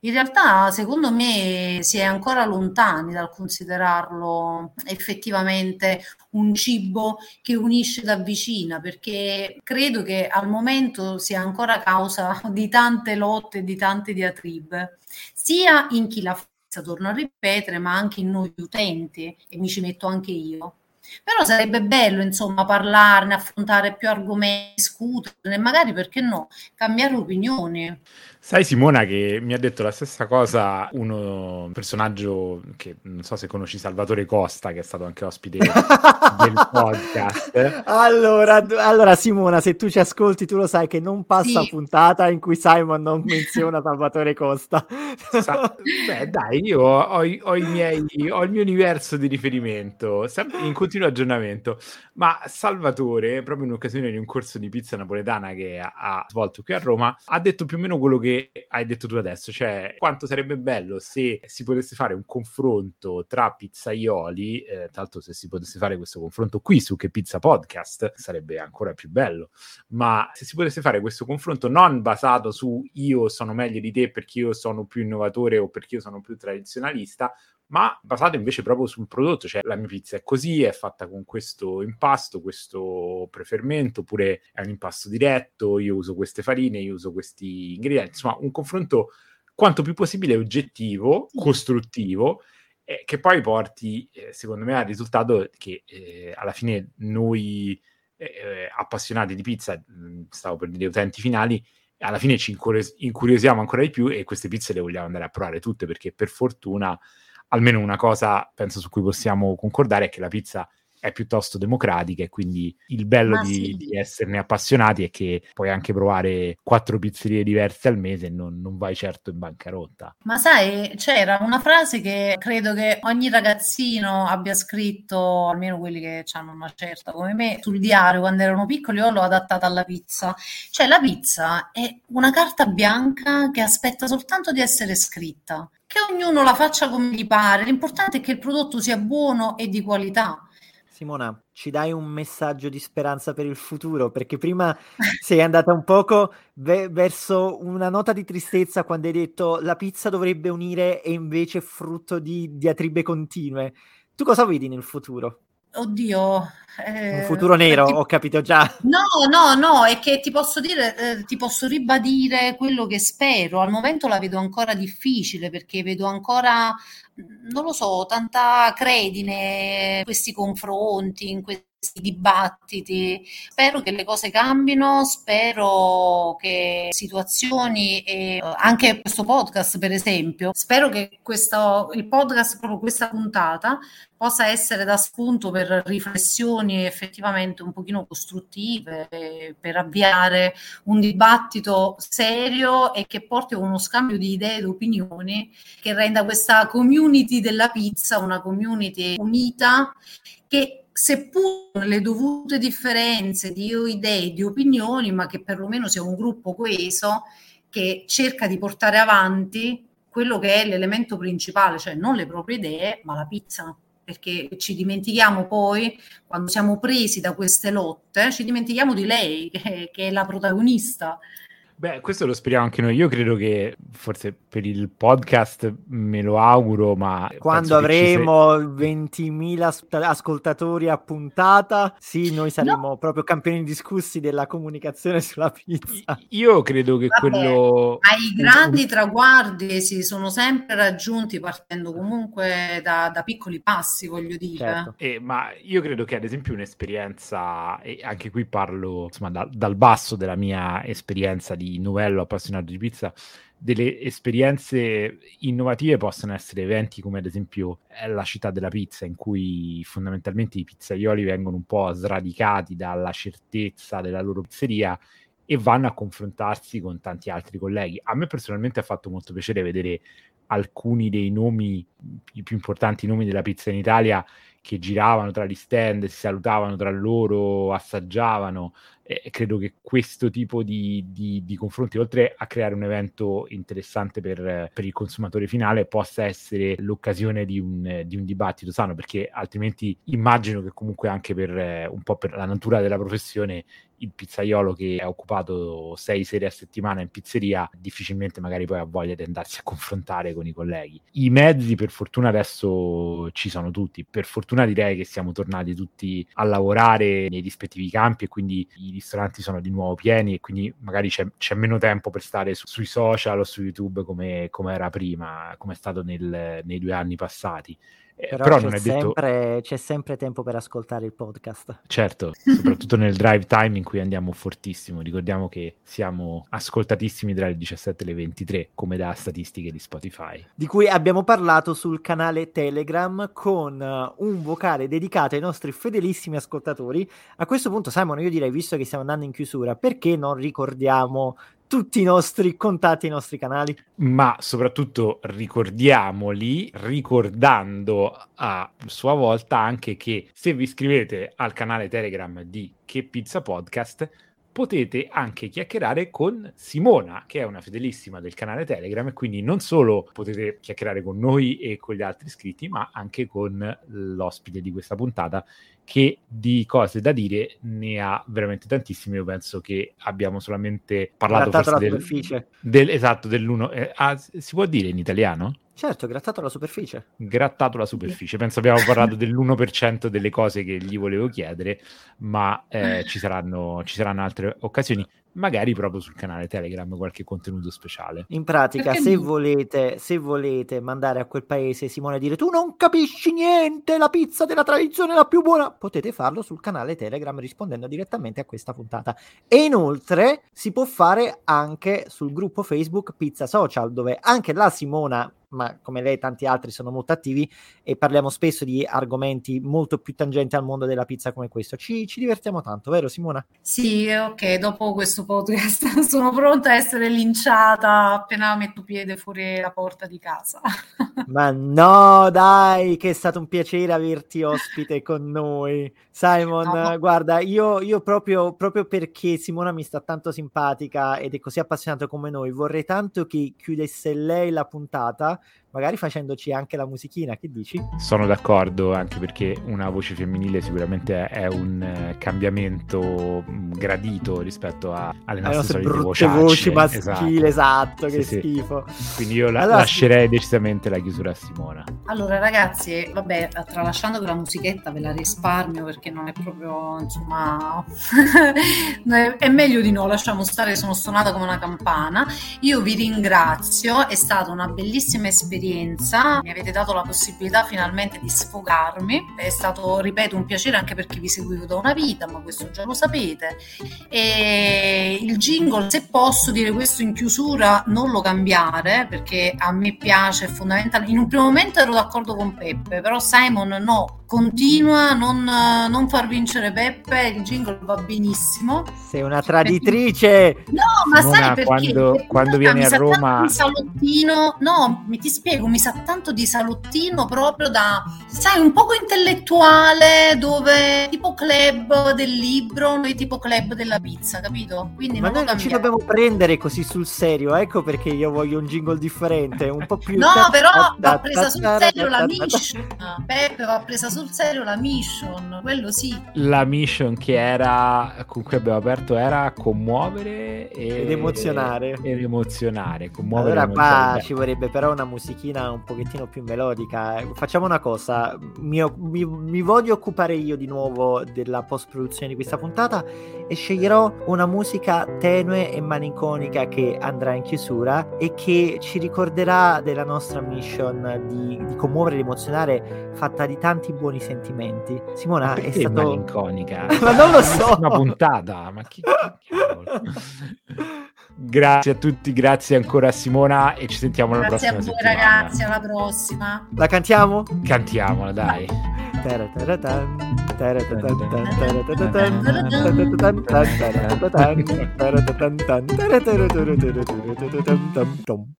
In realtà, secondo me, si è ancora lontani dal considerarlo effettivamente un cibo che unisce da vicina, perché credo che al momento sia ancora causa di tante lotte, di tante diatribe, sia in chi la torno a ripetere, ma anche in noi utenti e mi ci metto anche io. Però sarebbe bello, insomma, parlarne, affrontare più argomenti, discuterne, magari perché no, cambiare opinioni. Sai Simona che mi ha detto la stessa cosa uno, un personaggio che non so se conosci Salvatore Costa che è stato anche ospite del podcast. Allora, allora, Simona se tu ci ascolti tu lo sai che non passa sì. puntata in cui Simon non menziona Salvatore Costa. Sa- beh dai io ho, ho, miei, ho, il mio universo di riferimento in, continuo aggiornamento. Ma Salvatore, proprio in occasione di un corso di pizza napoletana che ha, ha, svolto qui a Roma, ha detto più o meno quello che hai detto tu adesso, cioè quanto sarebbe bello se si potesse fare un confronto tra pizzaioli, eh, tra l'altro se si potesse fare questo confronto qui su Che Pizza Podcast sarebbe ancora più bello, ma se si potesse fare questo confronto non basato su io sono meglio di te perché io sono più innovatore o perché io sono più tradizionalista, ma basato invece proprio sul prodotto, cioè la mia pizza è così, è fatta con questo impasto, questo prefermento, oppure è un impasto diretto, io uso queste farine, io uso questi ingredienti, insomma un confronto quanto più possibile oggettivo, costruttivo, eh, che poi porti, eh, secondo me, al risultato che eh, alla fine noi eh, appassionati di pizza, mh, stavo per dire utenti finali, alla fine ci incuriosiamo ancora di più e queste pizze le vogliamo andare a provare tutte perché per fortuna almeno una cosa penso su cui possiamo concordare è che la pizza è piuttosto democratica e quindi il bello di, sì. di, esserne appassionati è che puoi anche provare quattro pizzerie diverse al mese e non, non, vai certo in bancarotta. Ma sai, c'era una frase che credo che ogni ragazzino abbia scritto, almeno quelli che hanno una certa come me, sul diario quando erano piccoli, io l'ho adattata alla pizza. Cioè la pizza è una carta bianca che aspetta soltanto di essere scritta che ognuno la faccia come gli pare, l'importante è che il prodotto sia buono e di qualità. Simona, ci dai un messaggio di speranza per il futuro? Perché prima sei andata un poco ve- verso una nota di tristezza quando hai detto la pizza dovrebbe unire e invece è frutto di diatribe continue. Tu cosa vedi nel futuro? Oddio. Eh, un futuro nero, ti... ho capito già. No, no, no, è che ti posso dire, eh, ti posso ribadire quello che spero. Al momento la vedo ancora difficile perché vedo ancora, non lo so, tanta credine in questi confronti, in questi dibattiti. Spero che le cose cambino, spero che situazioni e anche questo podcast, per esempio, spero che questo, il podcast, proprio questa puntata, possa essere da spunto per riflessioni effettivamente un pochino costruttive, per avviare un dibattito serio e che porti a uno scambio di idee ed opinioni che renda questa community della pizza una community unita che seppur le dovute differenze di idee, di opinioni, ma che perlomeno sia un gruppo coeso che cerca di portare avanti quello che è l'elemento principale, cioè non le proprie idee, ma la pizza. Perché ci dimentichiamo poi, quando siamo presi da queste lotte, ci dimentichiamo di lei, che, che è la protagonista Beh, questo lo speriamo anche noi. Io credo che forse per il podcast me lo auguro, ma quando avremo sei... 20.000 ascoltatori a puntata, sì, noi saremo no. proprio campioni discussi della comunicazione sulla pizza. Io credo che Vabbè, quello ma i grandi traguardi si sono sempre raggiunti partendo comunque da, da piccoli passi, voglio dire. Certo. Eh, ma io credo che ad esempio un'esperienza e anche qui parlo insomma da, dal basso della mia esperienza di di novello appassionato di pizza, delle esperienze innovative possono essere eventi come ad esempio la città della pizza, in cui fondamentalmente i pizzaioli vengono un po' sradicati dalla certezza della loro pizzeria e vanno a confrontarsi con tanti altri colleghi. A me personalmente ha fatto molto piacere vedere alcuni dei nomi, i più importanti nomi della pizza in Italia che giravano tra gli stand, si salutavano tra loro, assaggiavano. E credo che questo tipo di, di, di, confronti, oltre a creare un evento interessante per, per, il consumatore finale, possa essere l'occasione di un, di un, dibattito sano, perché altrimenti immagino che comunque anche per un po' per la natura della professione il pizzaiolo che è occupato sei sere a settimana in pizzeria difficilmente magari poi ha voglia di andarsi a confrontare con i colleghi. I mezzi per fortuna adesso ci sono tutti, per fortuna direi che siamo tornati tutti a lavorare nei rispettivi campi e quindi i ristoranti sono di nuovo pieni e quindi magari c'è, c'è meno tempo per stare su, sui social o su YouTube come, come era prima, come è stato nel, nei due anni passati. Eh, però, però c'è, sempre, detto... c'è, sempre, tempo per ascoltare il podcast. Certo, soprattutto nel drive time in cui andiamo fortissimo. Ricordiamo che siamo ascoltatissimi tra le 17 e le 23, come da statistiche di Spotify. Di cui abbiamo parlato sul canale Telegram con uh, un vocale dedicato ai nostri fedelissimi ascoltatori. A questo punto, Simon, io direi, visto che stiamo andando in chiusura, perché non ricordiamo tutti i nostri contatti, i nostri canali. Ma soprattutto ricordiamoli, ricordando a sua volta anche che se vi iscrivete al canale Telegram di Che Pizza Podcast, potete anche chiacchierare con Simona, che è una fedelissima del canale Telegram, e quindi non solo potete chiacchierare con noi e con gli altri iscritti, ma anche con l'ospite di questa puntata, che di cose da dire ne ha veramente tantissime. Io penso che abbiamo solamente parlato forse del, del- esatto dell'uno. eh, ah, si può dire in italiano? Certo, grattato la superficie. grattato la superficie. Penso abbiamo parlato dell'1% delle cose che gli volevo chiedere, ma eh, ci, saranno, ci saranno altre occasioni, magari proprio sul canale Telegram, qualche contenuto speciale. In pratica, se volete, se volete mandare a quel paese Simone a dire tu non capisci niente, la pizza della tradizione è la più buona, potete farlo sul canale Telegram rispondendo direttamente a questa puntata. E inoltre si può fare anche sul gruppo Facebook Pizza Social, dove anche la Simona ma come lei e tanti altri sono molto attivi e parliamo spesso di argomenti molto più tangenti al mondo della pizza come questo. Ci, ci divertiamo tanto, vero Simona? Sì, ok, dopo questo podcast sono pronta a essere linciata appena metto piede fuori la porta di casa. Ma no, dai, che è stato un piacere averti ospite con noi. Simon, No. guarda, io, io proprio, proprio perché Simona mi sta tanto simpatica ed è così appassionata come noi, vorrei tanto che chiudesse lei la puntata, magari facendoci anche la musichina, che dici? Sono d'accordo, anche perché una voce femminile sicuramente è un eh, cambiamento mh, gradito rispetto a- alle Le nostre nostre solite brutte vociacce. voci maschili, esatto, Sì, che sì. schifo. Quindi io la- Allora, lascerei decisamente la chiusura a Simona. Allora, ragazzi, vabbè, tralasciando che la musichetta ve la risparmio perché non è proprio, insomma, è, è meglio di no, lasciamo stare, sono suonata come una campana. Io vi ringrazio, è stata una bellissima esperienza, mi avete dato la possibilità finalmente di sfogarmi, è stato, ripeto, un piacere anche perché vi seguivo da una vita, ma questo già lo sapete. E il jingle, se posso dire questo in chiusura, non lo cambiare perché a me piace, è fondamentale. In un primo momento ero d'accordo con Peppe, però Simon no, continua a non, non far vincere Peppe, il jingle va benissimo. Sei una traditrice. No, ma Simona, sai perché? quando- Perché quando in realtà vieni mi a sa Roma- tanto di salottino, no, mi ti spiego, mi sa tanto di salottino proprio da, sai, un poco intellettuale, dove tipo club del libro, noi tipo club della pizza, capito? Quindi Ma non noi ci dobbiamo prendere così sul serio, ecco perché io voglio un jingle differente, un po' più... No, però va presa sul serio la mission. Peppe va presa sul serio la mission, quello sì. La mission che era con cui abbiamo aperto era commuovere e- Ed emozionare. Ed emozionare. Commuovere Allora qua ci vorrebbe però una musichina un pochettino più melodica. Facciamo una cosa, mi, mi- mi voglio occupare io di nuovo della post-produzione di questa puntata e sceglierò una musica tenue e malinconica che andrà in chiusura e che ci ricorderà della nostra mission di, di commuovere ed emozionare fatta di tanti buoni sentimenti. Simona, è stato... malinconica? Ma non lo so. Una puntata, ma che cavolo. Grazie a tutti, grazie ancora a Simona e ci sentiamo la Grazie a prossima voi settimana. ragazzi, alla prossima. La cantiamo? Cantiamola, dai.